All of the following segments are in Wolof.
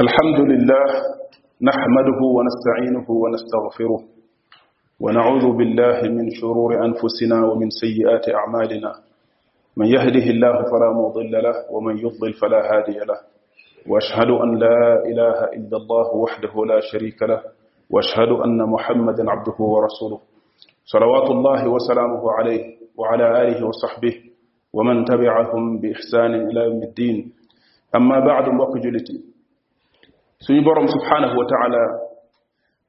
الحمد لله نحمده ونستعينه ونستغفره ونعوذ بالله من شرور أنفسنا ومن سيئات أعمالنا من يهده الله فلا مضل له ومن يضلل فلا هادي له وأشهد أن لا إله إلا الله وحده لا شريك له وأشهد أن محمدا عبده ورسوله صلوات الله وسلامه عليه وعلى آله وصحبه wa man tabiahum bi ixsaanin ila yawmi ddin amma baadu mbokk jullit yi suñu boroom subhaanahu wa taala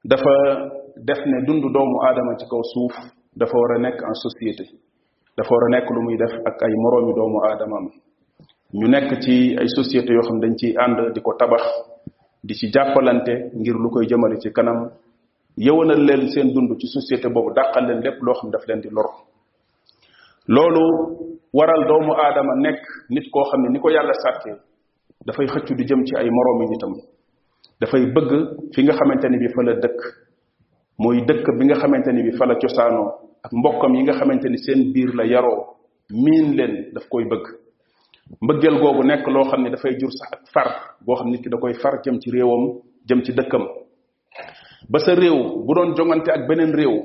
dafa def ne dund doomu aadama ci kaw suuf dafa war a nekk en société dafa war a nekk lu muy def ak ay moroomi doomu aadamam ñu nekk ci ay société yoo xam dañ ciy ànd di ko tabax di ci jàppalante ngir lu koy jëmale ci kanam yëwanal leen seen dund ci société boobu dàqal leen lépp loo xam daf leen di lor loolu waral doomu aadama nekk nit koo xam ne ni ko yàlla sàkkee dafay xëccu di jëm ci ay moroomi nitam dafay bëgg fi nga xamante ni bi fa la dëkk mooy dëkk bi nga xamante ni bi fa la cosaanoo ak mbokkam yi nga xamante ni seen biir la yaroo miin leen daf koy bëgg mbëggeel googu nekk loo xam ne dafay jur sax ak far boo xam nit ki da koy far jëm ci réewam jëm ci dëkkam ba sa réew bu doon jongante ak beneen réew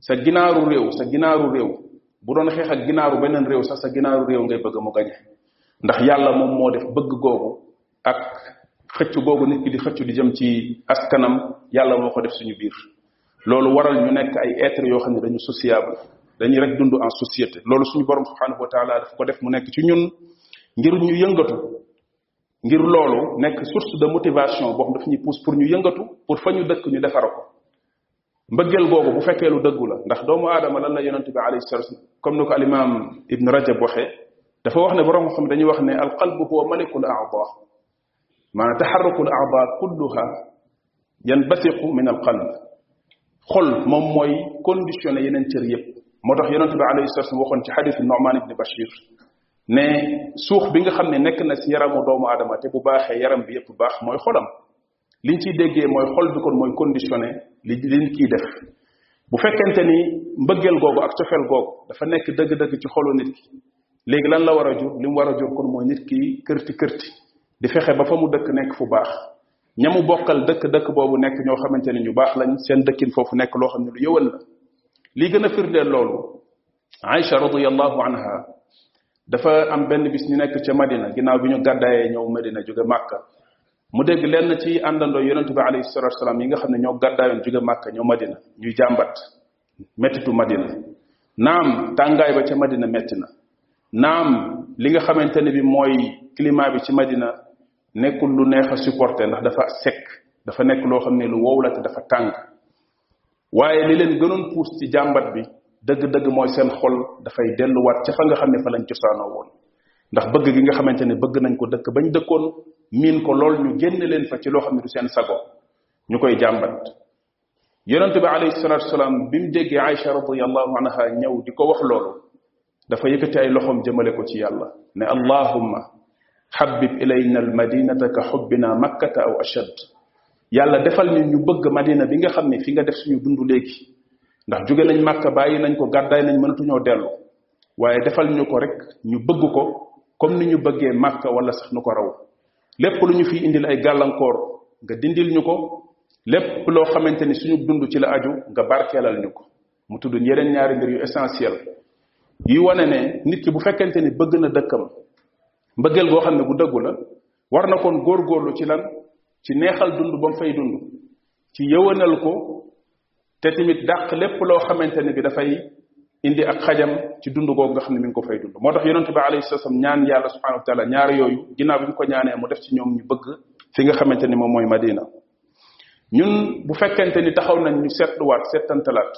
sa ginaaru réew sa ginaaru réew bu doon xeex ak ginaaru beneen réew sax sa ginaaru réew ngay bëgg mu gañe ndax yàlla moom moo def bëgg googu ak xëcc googu nit ki di xëcc di jëm ci askanam yàlla moo ko def suñu biir loolu waral ñu nekk ay être yoo xam ne dañu sociable dañuy rek dund en société loolu suñu borom subhanahu wa taala daf ko def mu nekk ci ñun ngir ñu yëngatu ngir loolu nekk source de motivation boo xam daf ñuy pousse pour ñu yëngatu pour fa ñu dëkk ñu defar ko mbëggeel googu bu fekkee lu dëggu la ndax doomu aadama lan la yonent bi alayhi salatu comme ni ko al imam ibn rajab waxee dafa wax ne borom xam dañuy wax ne al qalbu huwa malikul a'dha maanaam taxarrukul a'dha kulluha yan basiqu min al qalb xol moom mooy conditionné yeneen cër yépp moo tax yonente bi alayhi salatu waxoon ci xadisu Nu'man ibn Bashir ne suux bi nga xam ne nekk na si yaramu doomu aadama te bu baaxee yaram bi yépp baax mooy xolam liñ ciy déggee mooy xol bi kon mooy conditionné li liñ kiy def bu fekkente ni mbëggeel googu ak cofeel googu dafa nekk dëgg-dëgg ci xolu nit ki léegi lan la war a jur li mu war a jur kon mooy nit ki kërti kërti di fexe ba fa mu dëkk nekk fu baax ñamu bokkal dëkk dëkk boobu nekk ñoo xamante ne ñu baax lañ seen dëkkin foofu nekk loo xam ne lu yëwal la li gën a firndeel loolu Aïcha radiyallahu anha dafa am benn bis ñu nekk ca Madina ginnaaw bi ñu gàddaayee ñëw Madina jóge Màkka mu dégg lenn ci àndandoo yonentu bi alayhi salatu wasalaam yi nga xam ne ñoo gàddaayoon jóge Màkka ñëw Madina ñuy jàmbat mettitu Madina naam tàngaay ba ca Madina metti na naam li nga xamante ne bi mooy climat bi ci Madina nekkul lu neex a supporter ndax dafa sec dafa nekk loo xam ne lu wow la te dafa tàng waaye li leen gënoon puus ci jàmbat bi dëgg-dëgg mooy seen xol dafay delluwaat ca fa nga xam ne fa lañ cosaanoo woon ndax bëgg gi nga xamante ne bëgg nañ ko dëkk bañ dëkkoon miin ko lool ñu génne leen fa ci loo xam ne du seen sago ñu koy jàmbat yonente bi alayhi salatu wasalaam bi mu déggee Aïcha radiallahu anha ñëw di ko wax loolu dafa yëkkati ay loxoom jëmale ko ci yàlla ne allahumma xabbib ilayna almadinata ka xubbina makkata aw ashad yàlla defal ni ñu bëgg madina bi nga xam ne fi nga def suñu dund léegi ndax jóge nañ màkka bàyyi nañ ko gàddaay nañ mënatuñoo dellu waaye defal ñu ko rek ñu bëgg ko comme ni ñu bëggee màkka wala sax nu ko raw lépp lu ñu fi indil ay gàllankoor nga dindil ñu ko lépp loo xamante ni suñu dund ci la aju nga barkeelal ñu ko mu tudd yeneen ñaari mbir yu essentiel yi wane ne nit ki bu fekkente ni bëgg na dëkkam mbëggeel goo xam ne bu dëggu la war na kon góorgóorlu ci lan ci neexal dund ba mu fay dund ci yëwanal ko te tamit dàq lépp loo xamante ne bi dafay indi ak xajam ci dund googu nga xam ne mi ngi ko fay dund moo tax yonente bi alayhi salaam ñaan yàlla subhanahu wa taala ñaar yooyu ginnaaw bi mu ko ñaanee mu def ci ñoom ñu bëgg fi nga xamante ni moom mooy Madina ñun bu fekkente ni taxaw nañ ñu seetluwaat seetantalaat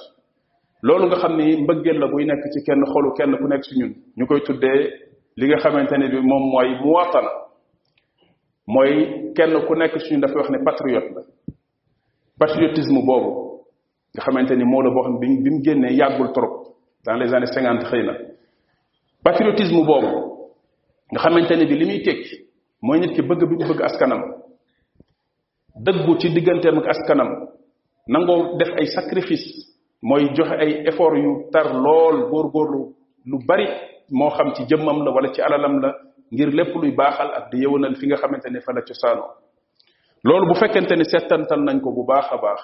loolu nga xam ni mbëggeel la buy nekk ci kenn xolu kenn ku nekk ci ñun ñu koy tuddee li nga xamante ni bi moom mooy muwatana mooy kenn ku nekk ci ñun dafay wax ne patriote la patriotisme boobu nga xamante ni moo la boo xam bi bi mu génnee yàggul trop dans les années cinquante xëy na patriotisme boobu nga xamante ni bi li muy tekki mooy nit ki bëgg bi mu bëgg askanam dëggu ci digganteem ak askanam nangoo def ay sacrifice mooy joxe ay effort yu tar lool góorgóorlu lu bari moo xam ci jëmmam la wala ci alalam la ngir lépp luy baaxal ak di yëwanal fi nga xamante ne fa la cosaanoo loolu bu fekkente ni settantal nañ ko bu baax a baax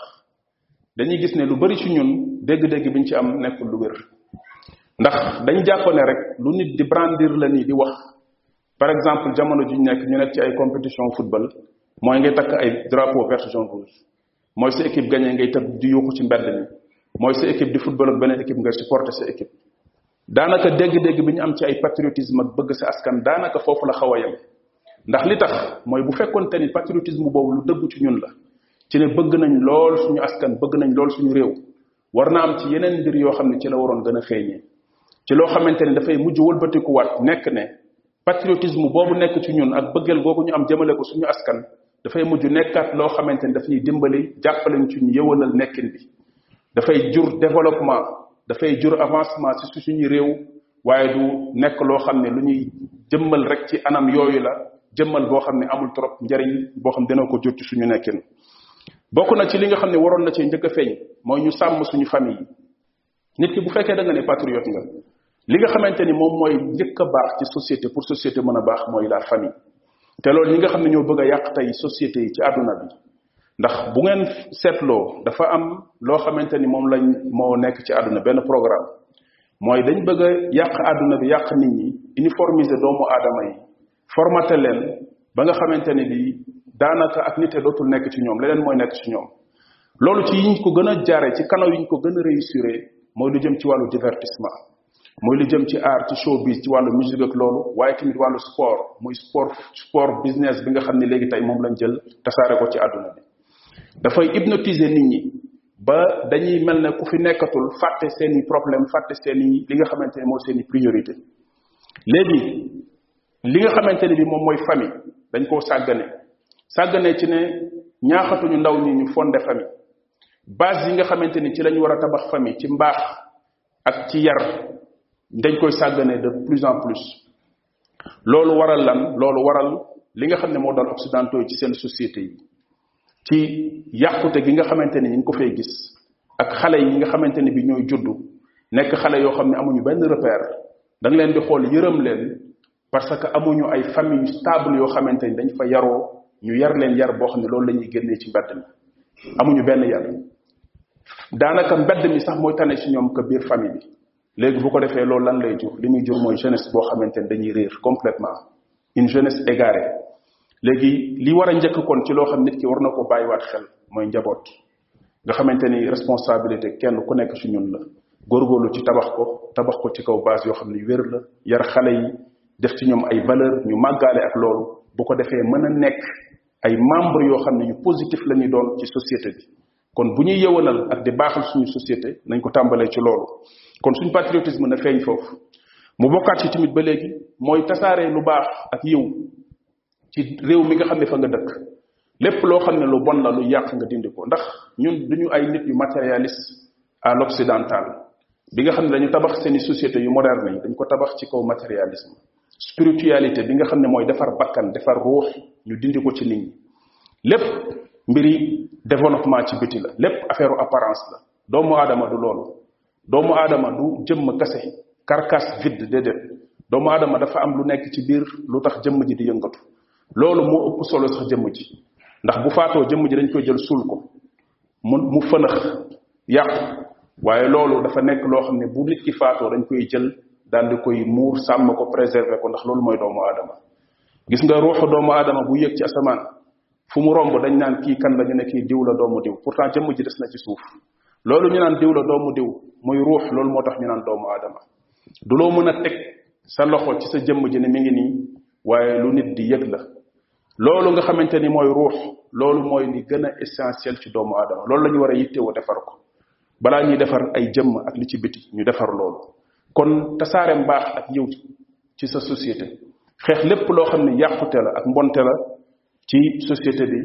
dañuy gis ne lu bari ci ñun dégg-dégg biñ ci am nekkul lu wér ndax dañ jàpp ne rek lu nit di brandir la nii di wax par exemple jamono juñ nekk ñu nekk ci ay compétition football mooy ngay takk ay drapeau vert jaune rouge mooy sa équipe gagné ngay tëb di yuuxu ci mbedd mi mooy sa équipe di football ak beneen équipe ngay supporter sa équipe daanaka dégg-dégg bi ñu am ci ay patriotisme ak bëgg sa askan daanaka foofu la xaw a yem ndax li tax mooy bu fekkoon te ni patriotisme boobu lu dëggu ci ñun la ci ne bëgg nañ lool suñu askan bëgg nañ lool suñu réew war na am ci yeneen mbir yoo xam ne ci la waroon gën a feeñee ci loo xamante ne dafay mujj wëlbatikuwaat nekk ne patriotisme boobu nekk ci ñun ak bëggeel googu ñu am jëmale ko suñu askan dafay mujj nekkaat loo xamante ni daf ñuy dimbali jàppale ñu ci ñu yëwanal nekkin bi dafay jur développement dafay jur avancement ci suñu réew waaye du nekk loo xam ne lu ñuy jëmmal rek ci anam yooyu la jëmmal boo xam ne amul trop njariñ boo xam dina ko jur ci suñu nekkin bokk na ci li nga xam ne waroon na cee njëkk a feeñ mooy ñu sàmm suñu famille yi nit ki bu fekkee da nga ne patriote nga li nga xamante ni moom mooy njëkk a baax ci société pour société mën a baax mooy la famille te loolu ñi nga xam ne ñoo bëgg a yàq tey société yi ci àdduna bi ndax bu ngeen seetloo dafa am loo xamante ni moom lañ moo nekk ci àdduna benn programme mooy dañ bëgg a yàq àdduna bi yàq nit ñi uniformiser doomu aadama yi formaté leen ba nga xamante ne bii daanaka ak nite dootul nekk ci ñoom leneen mooy nekk ci ñoom loolu ci yiñ ko gën a jaare ci kanaw yiñ ko gën a réussir mooy lu jëm ci wàllu divertissement mooy lu jëm ci art ci showbiz ci wàllu musique ak loolu waaye tamit wàllu sport muy sport sport business bi nga xam ne léegi tey moom lañ jël tasaare ko ci àdduna bi dafay hypnotiser nit ñi ba dañuy mel ne ku fi nekkatul fàtte seeni problème fàtte seeni li nga xamante ne mooy seeni priorité léegi li nga xamante ne bi moom mooy famille dañ koo sàggane sàggane ci ne ñaaxatuñu ndaw ñi ñu fondé famille base yi nga xamante ni ci lañu war a tabax famille ci mbaax ak ci yar dañ koy sàggane de plus en plus loolu waral lan loolu waral li nga xam ne moo dal occidentaux yi ci seen société yi ci yàqute gi nga xamante ne ñu ngi ko fay gis ak xale yi nga xamante ne bi ñooy juddu nekk xale yoo xam ne amuñu benn repère da leen di xool yërëm leen parce que amuñu ay famille stable yoo xamante ni dañ fa yaroo ñu yar leen yar boo xam ne loolu la ñuy génnee ci mbedd mi amuñu benn yar daanaka mbedd mi sax mooy tane ci ñoom que biir famille bi léegi bu ko defee loolu lan lay jur li muy jur mooy jeunesse boo xamante ne dañuy réer complètement une jeunesse égarée léegi li war a njëkk kon ci loo xam nit ki war na ko bàyyiwaat xel mooy njaboot nga xamante ni responsabilité kenn ku nekk ci ñun la góorgóorlu ci tabax ko tabax ko ci kaw base yoo xam ne wér la yar xale yi def ci ñoom ay valeur ñu màggaale ak loolu bu ko defee mën a nekk ay membre yoo xam ne ñu positif la ñuy doon ci société bi kon bu ñuy yëwanal ak di baaxal suñu société nañ ko tàmbalee ci loolu kon suñu patriotisme na feeñ foofu mu bokkaat ci tamit ba léegi mooy tasaaree lu baax ak yiw ci réew mi nga xam ne fa nga dëkk lépp loo xam ne lu bon la lu yàq nga dindi ko ndax ñun duñu ay nit yu matérialiste à l'occidental bi nga xam ne dañu tabax seeni société yu moderne yi dañ ko tabax ci kaw matérialisme spiritualité bi nga xam ne mooy defar bakkan defar ruux ñu dindi ko ci nit ñi lépp mbiri développement ci biti la lépp affaire apparence la doomu aadama du loolu doomu aadama du jëmm kase carcasse vide déedéet doomu aadama dafa am lu nekk ci biir lu tax jëmm ji di yëngatu loolu moo ëpp solo sax jëmm ji ndax bu faatoo jëmm ji dañ koy jël suul ko mu mu fënax yàqu waaye loolu dafa nekk loo xam ne bu nit ki faatoo dañ koy jël daal di koy muur sàmm ko préserver ko ndax loolu mooy doomu aadama gis nga ruuxu doomu aadama bu yëg ci asamaan fu mu romb dañ naan kii kan la ñu ne kii diw la doomu diw pourtant jëmm ji des na ci suuf loolu ñu naan diw la doomu diw muy ruux loolu moo tax ñu naan doomu aadama du loo mën a teg sa loxo ci sa jëmm ji ne mi ngi nii waaye lu nit di yëg la loolu nga xamante ni mooy ruux loolu mooy li gën a essentiel ci doomu aadama loolu la ñu war a yittewoo defar ko balaa ñuy defar ay jëmm ak li ci biti ñu defar loolu kon tasaare mbaax ak yiw ci sa société xeex lépp loo xam ne yàqute la ak mbonte la ci société bi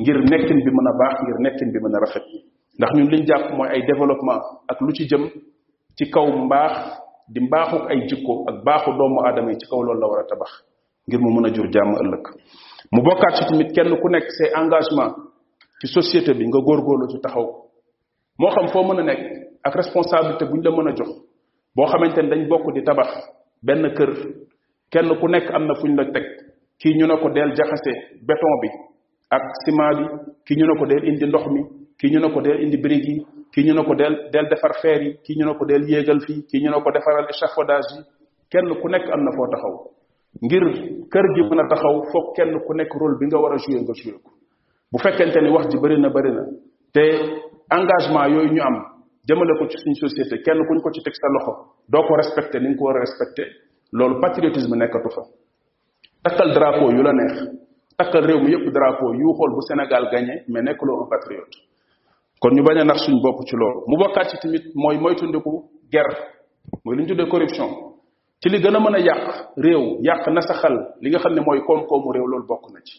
ngir nekkin bi mën a baax ngir nekkin bi mën a rafet ndax ñun liñ jàpp mooy ay développement ak lu ci jëm ci kaw mbaax di mbaaxuk ay jikko ak baaxu doomu aadama yi ci kaw loolu la war a tabax ngir mu mën a jur jàmm ëllëg mu bokkaat ci tamit kenn ku nekk say engagement ci société bi nga góorgóorlu ci taxaw moo xam foo mën a nekk ak responsabilité bu ñu la mën a jox boo xamante ne dañ bokk di tabax benn kër kenn ku nekk am na fu ñu la teg kii ñu ne ko deel jaxase béton bi ak ciment bi ki ñu ne ko deel indi ndox mi ki ñu ne ko deel indi brique yi ki ñu ne ko deel deel defar feer yi ki ñu ne ko deel yéegal fii ki ñu ne ko defaral échafaudage yi kenn ku nekk am na foo taxaw ngir kër gi mën a taxaw foog kenn ku nekk rôle bi nga war a joué nga joué ko bu fekkente ni wax ji bëri na bëri na te engagement yooyu ñu am jëmale ko ci suñu société kenn kuñ ko ci teg sa loxo doo ko respecté ni nga ko war a respecté loolu patriotisme nekkatu fa takkal drapeau yu la neex takkal réew mi yëpp drapeau yu xool bu Sénégal gagné mais nekkuloo un patriote kon ñu bañ a nax suñu bopp ci loolu mu bokkaat ci tamit mooy moytundiku guerre mooy li ñu tuddee corruption ci li gën a mën a yàq réew yàq na sa xal li nga xam ne mooy koom-koomu réew loolu bokk na ci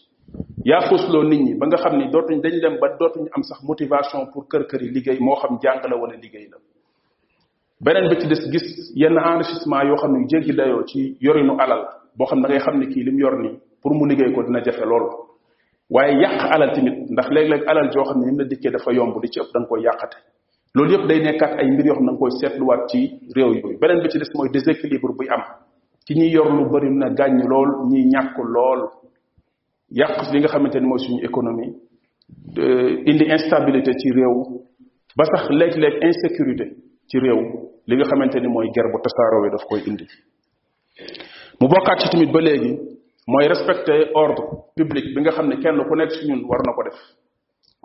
yaa xusloo nit ñi ba nga xam ni dootuñ dañ dem ba dootuñ am sax motivation pour kër kër yi liggéey moo xam jàng la wala liggéey la beneen bi ci des gis yenn enrichissement yoo xam ne jéggi dayoo ci yorinu alal boo xam ne da xam ne kii li mu yor nii pour mu liggéey ko dina jafe lool waaye yàq alal tamit ndax léeg-léeg alal joo xam ne ni mu la dikkee dafa yomb di ci ëpp da nga koy yàqate loolu yëpp day nekkaat ay mbir yoo xam ne da nga koy seetluwaat ci réew yooyu beneen bi ci des mooy déséquilibre buy am ci ñi yor lu bari na gàññ lool ñi ñàkk lool yàq li nga xamante ni mooy suñu économie indi instabilité ci réew ba sax léeg-léeg insécurité ci réew li nga xamante ni mooy guerre bu tasaaroo yi daf koy indi mu bokkaat ci tamit ba léegi mooy respecter ordre public bi nga xam ne kenn ku nekk si ñun war na ko def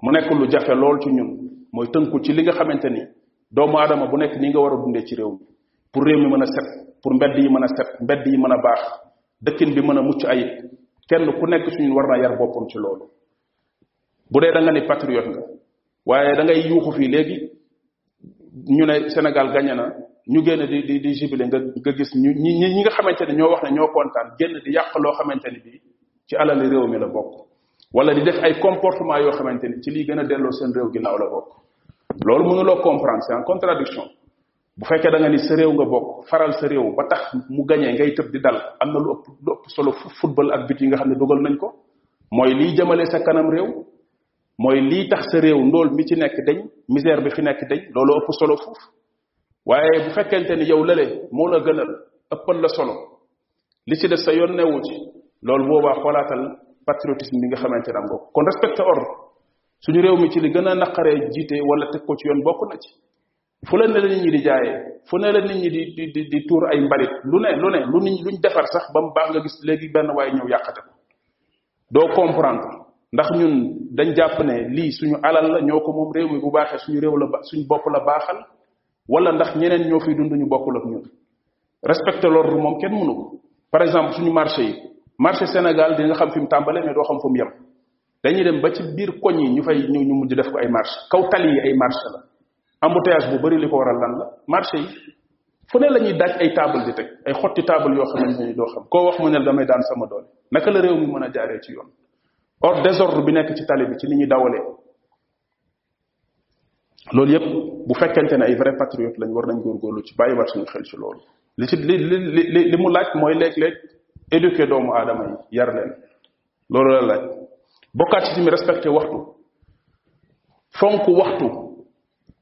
mu nekk lu jafe lool ci ñun mooy tënku ci li nga xamante ni doomu aadama bu nekk ni nga war a dundee ci réew mi pour réew mi mën a set pour mbedd yi mën a set mbedd yi mën a baax dëkkin bi mën a mucc ayib kenn ku nekk suñu war naa yar boppam ci loolu bu dee da nga ni patriote nga waaye da ngay yuuxu fii léegi ñu ne Sénégal gagné na ñu génn di di di jubilé nga nga gis ñu ñi ñi nga xamante ne ñoo wax ne ñoo kontaan génn di yàq loo xamante ne bii ci alali réew mi la bokk wala di def ay comportement yoo xamante ni ci lii gën a delloo seen réew ginnaaw la bokk loolu mënuloo comprendre c'est en contradiction bu fekkee da nga ni sa réew nga bokk faral sa réew ba tax mu gañee ngay tëb di dal am na lu ëpp lu ëpp solo football ak but yi nga xam ne dugal nañ ko mooy liy jëmale sa kanam réew mooy lii tax sa réew ndool mi ci nekk dañ misère bi fi nekk dañ loolu ëpp solo foofu waaye bu fekkente ni yow lale moo la gënal ëppal la solo li ci def sa yoon newu ci loolu boobaa xoolaatal patriotisme bi nga xamante ne am nga ko kon respecté ordre suñu réew mi ci li gën a naqaree jiite wala teg ko ci yoon bokk na ci fu leen ne la nit ñi di jaayee fu ne la nit ñi di di di di tuur ay mbalit lu ne lu ne lu nit luñ defar sax ba mu baax nga gis léegi benn waaye ñëw yàqate ko doo comprendre ndax ñun dañ jàpp ne lii suñu alal la ñoo ko moom réew mi bu baaxee suñu réew la ba suñu bopp la baaxal wala ndax ñeneen ñoo fiy dund ñu bokkul ak ñun respecté l'ordre moom kenn mënu ko par exemple suñu marché yi marché Sénégal di nga xam fi mu tàmbalee mais doo xam fu mu yem dañuy dem ba ci biir koñ yi ñu fay ñu ñu mujj def ko ay marché kaw tali yi ay marché la embouteillage bu bari li ko waral lan la marché yi fu ne la ñuy daaj ay table di teg ay xotti table yoo xamante ni doo xam koo wax mu ne damay daan sama doole naka la réew mi mën a jaaree ci yoon or désordre bi nekk ci tali bi ci ni ñuy dawalee loolu yépp bu fekkente ne ay vrai patriote lañ war nañ góorgóorlu ci bàyyi war suñu xel ci loolu li ci li li li li mu laaj mooy léeg-léeg éduquer doomu aadama yi yar leen loolu la laaj bokkaat ci tamit respecté waxtu fonk waxtu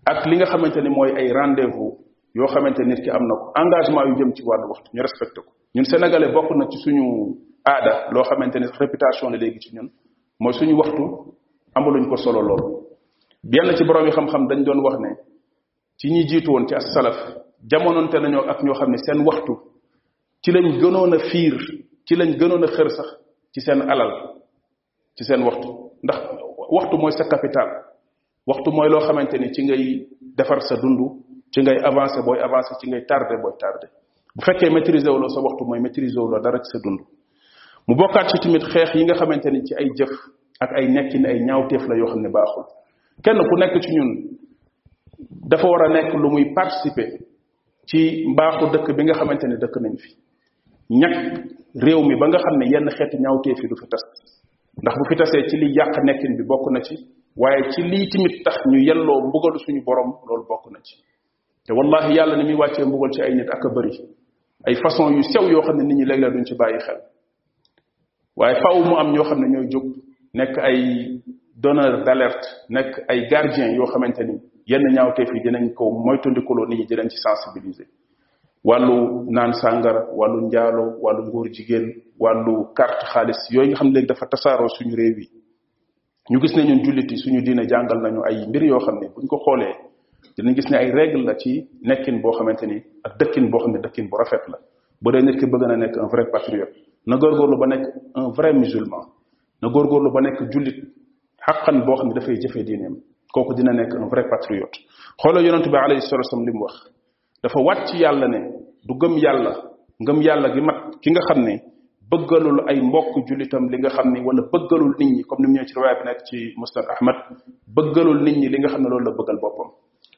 ak li nga xamante ni mooy ay rendez-vous yoo xamante nit ki am na ko engagement yu jëm ci wàllu waxtu ñu respecté ko ñun sénégalais bokk na ci suñu aada loo xamante ni réputation la léegi ci ñun mooy suñu waxtu amaluñ ko solo lool benn ci borom yi xam-xam dañ doon wax ne ci ñi jiitu woon ci as-salaf jamononte nañoo ak ñoo xam ne seen waxtu ci lañ gënoon a fiir ci lañ gënoon a xër sax ci seen alal ci seen waxtu ndax waxtu mooy sa capital waxtu mooy loo xamante ni ci ngay defar sa dund ci ngay avancer booy avancer ci ngay tarder booy tarder bu fekkee maîtriser wuloo sa waxtu mooy maîtriser wuloo dara ci sa dund mu bokkaat ci tamit xeex yi nga xamante ni ci ay jëf ak ay nekkin ay ñaawteef la yoo xam ne baaxul kenn ku nekk ci ñun dafa war a nekk lu muy participer ci mbaaxu dëkk bi nga xamante ne dëkk nañ fi ñag réew mi ba nga xam ne yenn xeeti ñaawtee fi du fi tas ndax bu fi tasee ci liy yàq nekkin bi bokk na ci waaye ci lii tamit tax ñu yelloo mbugalu suñu borom loolu bokk na ci te wallahi yàlla ni muy wàccee mbugal ci ay nit ak a bëri ay façon yu sew yoo xam ne nit ñi léeg-léeg duñ ci bàyyi xel waaye faaw mu am ñoo xam ne ñooy jóg nekk ay donneur d'alerte nekk ay gardien yoo xamante ni yenn ñaawteef yi dinañ ko moytandikuloo nit ñi dinañ ci sensibiliser wàllu naan sàngara wàllu njaalo wàllu ngóor jigéen wàllu carte xaalis yooyu nga xam ne léegi dafa tasaaroo suñu réew yi ñu gis ne ñun jullit yi suñu diine jàngal nañu ay mbir yoo xam ne buñ ko xoolee dinañ gis ne ay règle la ci nekkin boo xamante ni ak dëkkin boo xam ne dëkkin bu rafet la bu dee nit ki bëgg na nekk un vrai patriote na góorgóorlu ba nekk un vrai musulman na góorgóorlu ba nekk jullit xaqan boo xam ne dafay jëfee diineem kooku dina nekk un vrai patriote xoolal yonent bi alayhi salatu wasallam li mu wax dafa wàcc yàlla ne du gëm yàlla ngëm yàlla gi mat ki nga xam ne bëggalul ay mbokk jullitam li nga xam ni wala bëggalul nit ñi comme ni mu ñëw ci riwaaya bi nekk ci musnad ahmad bëggalul nit ñi li nga xam ne loolu la bëggal boppam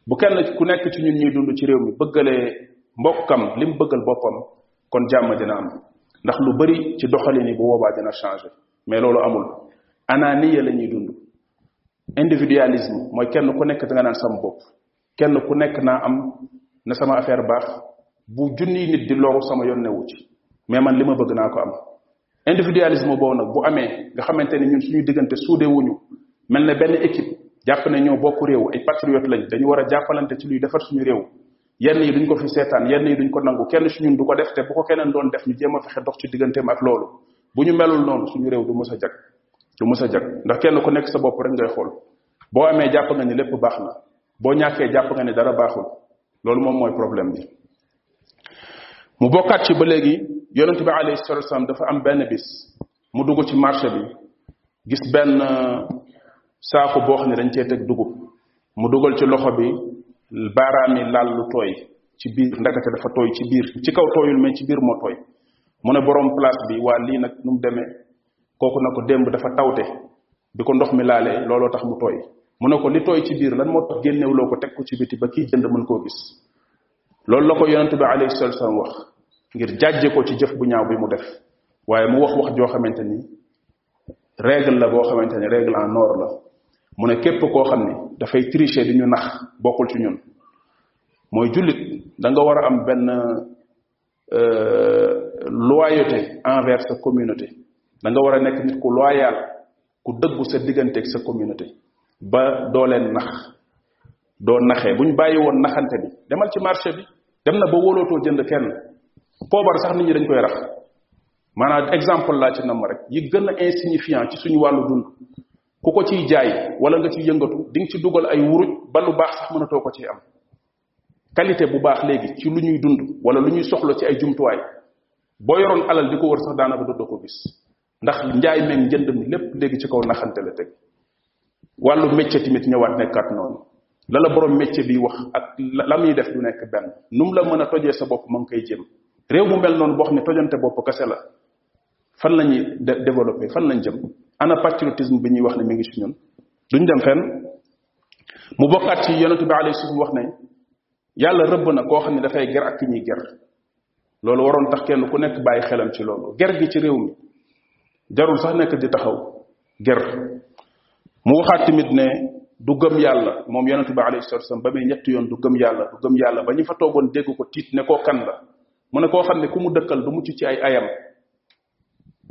bu kenn ku nekk ci ñun ñuy dund ci réew mi bëggalee mbokkam li mu bëggal boppam kon jàmm dina am ndax lu bari ci doxalin yi bu boobaa dina changer mais loolu amul ananiya la ñuy dund individualisme mooy kenn ku nekk da nga naan sam bopp kenn ku nekk naa am na sama affaire baax bu junniy nit di loru sama yoon newu ci mais man li ma bëgg naa ko am individualisme boobu nag bu amee nga xamante ne ñun suñu diggante suude wuñu mel ne benn équipe jàpp ne ñoo bokk réew ay patriote lañ dañu war a jàppalante ci luy defar suñu réew yenn yi duñ ko fi seetaan yenn yi duñ ko nangu kenn si ñun du ko def te bu ko keneen doon def ñu jéem a fexe dox ci digganteem ak loolu bu ñu melul noonu suñu réew du mës a jag du mës a jag ndax kenn ku nekk sa bopp rek ngay xool boo amee jàpp nga ni lépp baax na boo ñàkkee jàpp nga ni dara baaxul loolu moom mooy problème bi mu bokkaat ci ba léegi yonente bi alayhi salatu wasalam dafa am benn bis mu dugg ci marché bi gis benn euh, saaku boo xam ne dañ cee teg dugub mu dugal ci loxo bi baaraam yi laal lu tooy ci biir ndakate dafa tooy ci biir ci kaw tooyul mais ci biir moo tooy mu ne borom place bi waa lii nag nu mu demee kooku na ko démb dafa tawte bi ko ndox mi laalee looloo tax mu tooy mu ne ko li tooy ci biir lan moo tax génnewloo ko teg ko ci biti ba kii jënd mën koo gis loolu la ko yonente bi alayhi salatu wasalam wax ngir jàjje ko ci jëf bu ñaaw bi mu def waaye mu wax wax joo xamante ni règle la boo xamante ni règle en or la mu ne képp koo xam ni dafay tricher di ñu nax bokkul ci ñun mooy jullit da nga war a am benn loyauté envers sa communauté da nga war a nekk nit ku loyal ku dëggu sa digganteeg sa communauté ba doo leen nax doo naxee bu ñu bàyyi woon naxante bi demal ci marché bi dem na ba wóolootoo jënd kenn poobar sax nit ñi dañ koy rax maanaam exemple laa ci nam rek yi gën a insignifiant ci suñu wàllu dund ku ko ciy jaay wala nga ci yëngatu di nga ci dugal ay wuruj ba lu baax sax mënatoo ko ciy am qualité bu baax léegi ci lu ñuy dund wala lu ñuy soxla ci ay jumtuwaay boo yoroon alal di ko wër sax daanaka doo ko gis ndax njaay meeg njënd mi lépp léegi ci kaw naxante la teg wàllu métier tamit ñëwaat nekkaat noonu la la borom métier bi wax ak la muy def du nekk benn nu mu la mën a tojee sa bopp ma ngi koy jëm réew mu mel noonu boo xam ne tojante bopp kese la fan la ñuy développé fan lañ jëm ana patriotisme bi ñuy wax ne mi ngi ci ñun duñ dem fenn mu bokkaat ci yonente bi alayhi salaam wax ne yàlla rëbb na koo xam ne dafay ger ak ki ñuy ger loolu waroon tax kenn ku nekk bàyyi xelam ci loolu ger gi ci réew mi jarul sax nekk di taxaw ger mu waxaat tamit ne du gëm yàlla moom yonente bi alayhi salatu wasallam ba muy ñetti yoon du gëm yàlla du gëm yàlla ba ñu fa toogoon dégg ko tiit ne koo kan la mu ne koo xam ne ku mu dëkkal du mucc ci ay ayam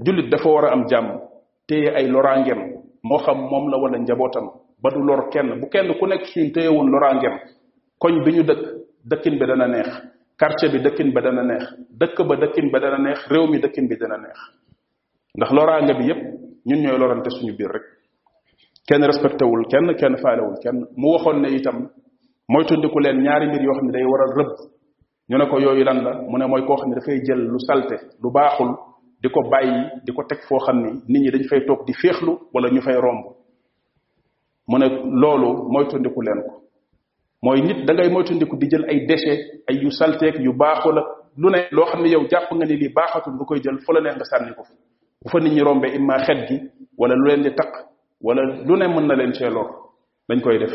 jullit dafa war a am jàmm téye ay loraangeem moo xam moom la wala njabootam ba du lor kenn bu kenn ku nekk suñu téyewoon loraangeem koñ bi ñu dëkk dëkkin bi dana neex quartier bi dëkkin ba dana neex dëkk ba dëkkin ba dana neex réew mi dëkkin bi dana neex ndax loraange bi yépp ñun ñooy lorante suñu biir rek kenn respecté wul kenn kenn faalewul kenn mu waxoon ne itam moytandiku leen ñaari mbir yoo xam ne day waral rëbb ñu ne ko yooyu lan la mu ne mooy koo xam ne dafay jël lu salte lu baaxul di ko bàyyi di ko teg foo xam ni nit ñi dañ fay toog di féexlu wala ñu fay romb mu ne loolu moytandiku leen ko mooy nit da ngay moytandiku di jël ay déchets ay yu salteeg yu baaxul ak lu ne loo xam ne yow jàpp nga ni lii baaxatul nga koy jël fu la neex nga sànni ko fa bu fa nit ñi rombee imma xet gi wala lu leen di taq wala lu ne mën na leen cee lor dañ koy def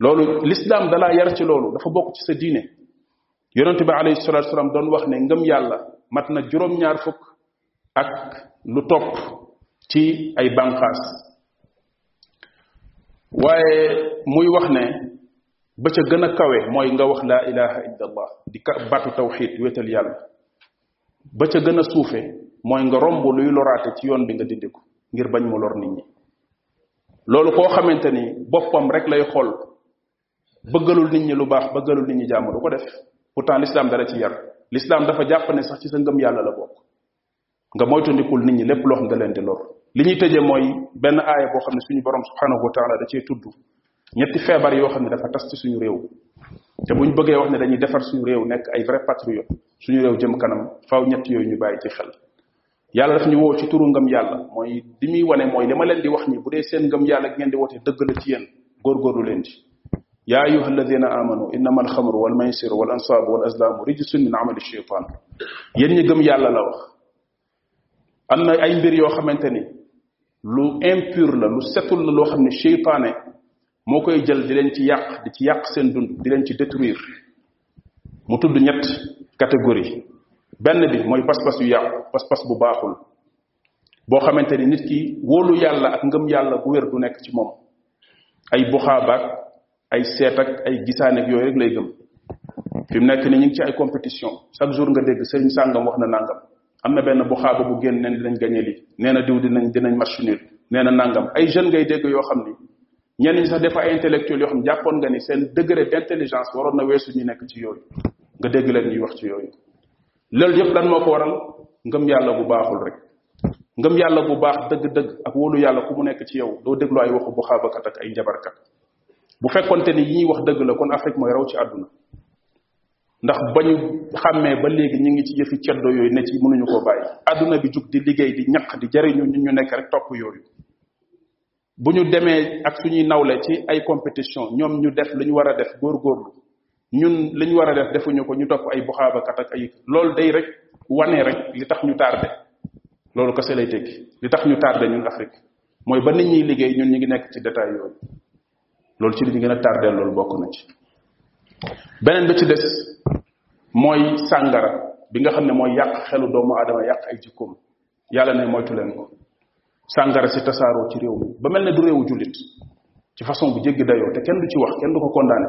loolu lislaam dalaa yar ci loolu dafa bokk ci sa diine yonente bi alayhi salatu wasalaam doon wax ne ngëm yàlla mat na juróom-ñaar fukk ak lu topp ci ay banqaas waaye muy wax ne ba ca gën a kawe mooy nga wax laa ilaha illa allah di ka batu tawxid wéetal yàlla ba ca gën a suufe mooy nga romb luy loraate ci yoon bi nga dindi ko ngir bañ mu lor nit ñi loolu koo xamante ni boppam rek lay xool bëggalul nit ñi lu baax bëggalul nit ñi jàmm du ko def pourtant l'islam dara ci yar l'islam dafa jàpp ne sax ci sa ngëm yàlla la bokk nga moytandikul nit ñi lépp loo xam da leen di lor li ñuy tëje mooy benn aaya boo xam ne suñu borom subhanahu wa taala da cee tudd ñetti feebar yoo xam ne dafa tas ci suñu réew te buñ bëggee wax ne dañuy defar suñu réew nekk ay vrai patriote suñu réew jëm kanam faaw ñett yooyu ñu bàyyi ci xel yàlla daf ñu woo ci turu ngëm yàlla mooy li muy wane mooy li ma leen di wax nii bu dee seen ngëm yàlla ngeen di woote dëgg la ci yéen góorgóorlu leen ci yaa ayuha alladina amanu innama alxamru wal maysiru wal ansaabu wal azlaamu rijsun min amali shaytan yéen ñi gëm yàlla la wax am na ay mbir yoo xamante ni lu impur la lu setul la loo xam ne seytaane moo koy jël di leen ci yàq di ci yàq seen dund di leen ci détruire mu tudd ñett catégorie benn bi mooy pas-pas yu yàqu pas-pas bu baaxul boo xamante ni nit ki wóolu yàlla ak ngëm yàlla bu wér du nekk ci moom ay buxaabaak ay seet ak ay gisaaneeg yooyu rek lay gëm fi mu nekk ni ñu ngi ci ay compétition chaque jour nga dégg sëriñ sàngam wax na nangam am na benn bu xaaba bu génn neen dinañ gagné lii nee na diw dinañ dinañ match nul nee na nangam ay jeunes ngay dégg yoo xam ni ñenn ñi sax dafa ay intellectuels yoo xam jàppoon nga ni seen degré d'intelligence waroon na weesu ñu nekk ci yooyu nga dégg leen ñuy wax ci yooyu loolu yëpp lan moo ko waral ngëm yàlla bu baaxul rek ngëm yàlla bu baax dëgg-dëgg ak wóolu yàlla ku mu nekk ci yow doo déglu ay waxu bu xaabakat ak ay njabarkat bu fekkonte ni yi wax dëgg la kon Afrique mooy raw ci àdduna ndax ba ñu xàmmee ba léegi ñu ngi ci yëfi ceddo yooyu ne ci mënuñu koo bàyyi àdduna bi jug di liggéey di ñaq di jariñu ñu ñu nekk rek topp yooyu bu ñu demee ak suñuy nawle ci ay compétition ñoom ñu def lu ñu war a def góorgóorlu ñun li ñu war a def defuñu ko ñu topp ay buxaabakat ak ay loolu day rek wane rek li tax ñu tardé loolu kese lay tekki li tax ñu tardé ñun Afrique mooy ba nit ñuy liggéey ñun ñu ngi nekk ci détail yooyu loolu ci li ñu gën a tardé loolu bokk na ci beneen bi ci des mooy sàngara bi nga xam ne mooy yàq xelu doomu aadama yàq ay jikkoom yàlla ne moytu leen ko sàngara si tasaaroo ci réew mi ba mel ne du réewu jullit ci façon bu jéggi dayoo te kenn du ci wax kenn du ko condamné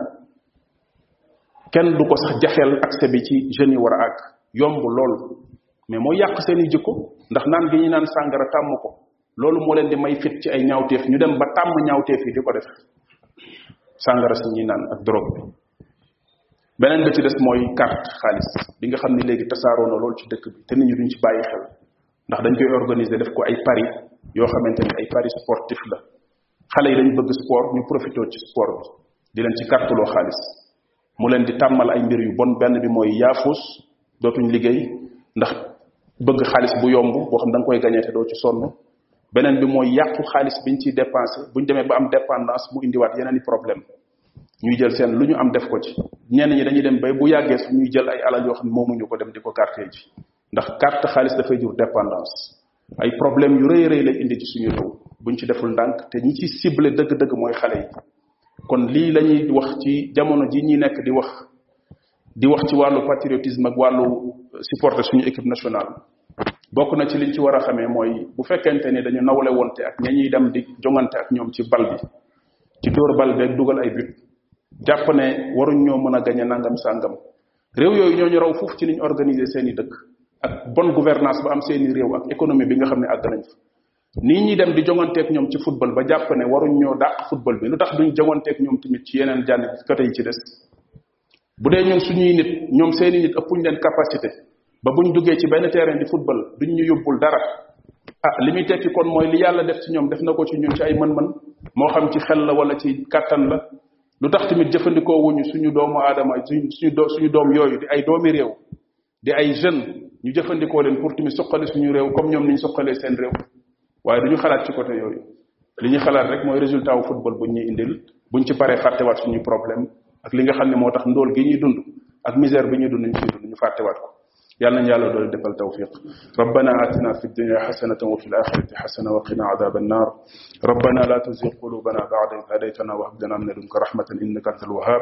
kenn du ko sax jafeel accès bi ci jeunes yi war a àgg yomb lool mais mooy yàq seen i jikko ndax naan gi ñuy naan sàngara tàmm ko loolu moo leen di may fit ci ay ñaawteef ñu dem ba tàmm ñaawteef yi di ko def sàngara si ñuy naan ak drogue bi beneen bi ci des mooy carte xaalis bi nga xam ne léegi tasaaroo na lool ci dëkk bi te nit ñi duñ ci bàyyi xel ndax dañ koy organiser def ko ay paris yoo xamante ni ay paris sportif la xale yi dañ bëgg sport ñu profité ci sport bi di leen ci carteloo xaalis mu leen di tàmmal ay mbir yu bon benn bi mooy yaafus dootuñ liggéey ndax bëgg xaalis bu yomb boo xam da nga koy gañee te doo ci sonn beneen bi mooy yàqu xaalis biñ ciy dépensé buñ demee ba am dépendance mu indiwaat yeneen i problème ñuy jël seen lu ñu am def ko ci ñenn ñi dañuy dem bay bu yàggee su ñuy jël ay alal yoo xam ne moomuñu ko dem di ko carte ji ndax carte xaalis dafay jur dépendance ay problème yu rëy rëy lay indi ci suñu réew buñ ci deful ndànk te ñi ci ciblé dëgg-dëgg mooy xale yi kon lii la ñuy wax ci jamono ji ñuy nekk di wax di wax ci wàllu patriotisme ak wàllu euh, supporter suñu équipe nationale bokk na ci liñ ci war a xamee mooy bu fekkente ni dañu nawle wonte ak ña ñuy dem di jongante ak ñoom ci bal bi ci dóor bal beeg dugal ay but jàpp ne waruñ ñoo mën a gañe nangam sàngam réew yooyu ñoo ñu raw foofu ci niñ organiser seen i dëkk ak bonne gouvernance ba am seen i réew ak économie bi nga xam ne àgg nañ fa nii ñi dem di jonganteeg ñoom ci football ba jàpp ne waruñ ñoo dàq football bi lu tax duñ jonganteeg ñoom tamit ci yeneen jànn côté yi ci des bu dee ñun suñuy nit ñoom seeni nit ëppuñ leen capacité ba buñ duggee ci benn terrain di football duñ ñu yóbbul dara ah li muy tekki kon mooy li yàlla def ci ñoom def na ko ci ñun ci ay mën-mën moo xam ci xel la wala ci kàttan la lu tax tamit jëfandikoo wuñu suñu doomu aadama suñu suñu doom yooyu di ay doomi réew di ay jeunes ñu jëfandikoo leen pour tamit suqali suñu réew comme ñoom ni ñu suqalee seen réew waaye du ñu xalaat ci côté yooyu li ñu xalaat rek mooy résultat wu football bu ñuy indil buñ ci paree fàttewaat suñu problème ak li nga xam ne moo tax ndóol gi ñuy dund ak misère bi ñuy dund ñu ciy dund ñu fàttewaat ko yàlla nañu yàlla doole defal tawfiq rabbana atina fi dunya xasanatan wa fi l axirati xasana wa qina adab annar rabbana la tuzig qulubana bada id hadaytana wa hab lana min ladunka rahmatan innaka anta alwahab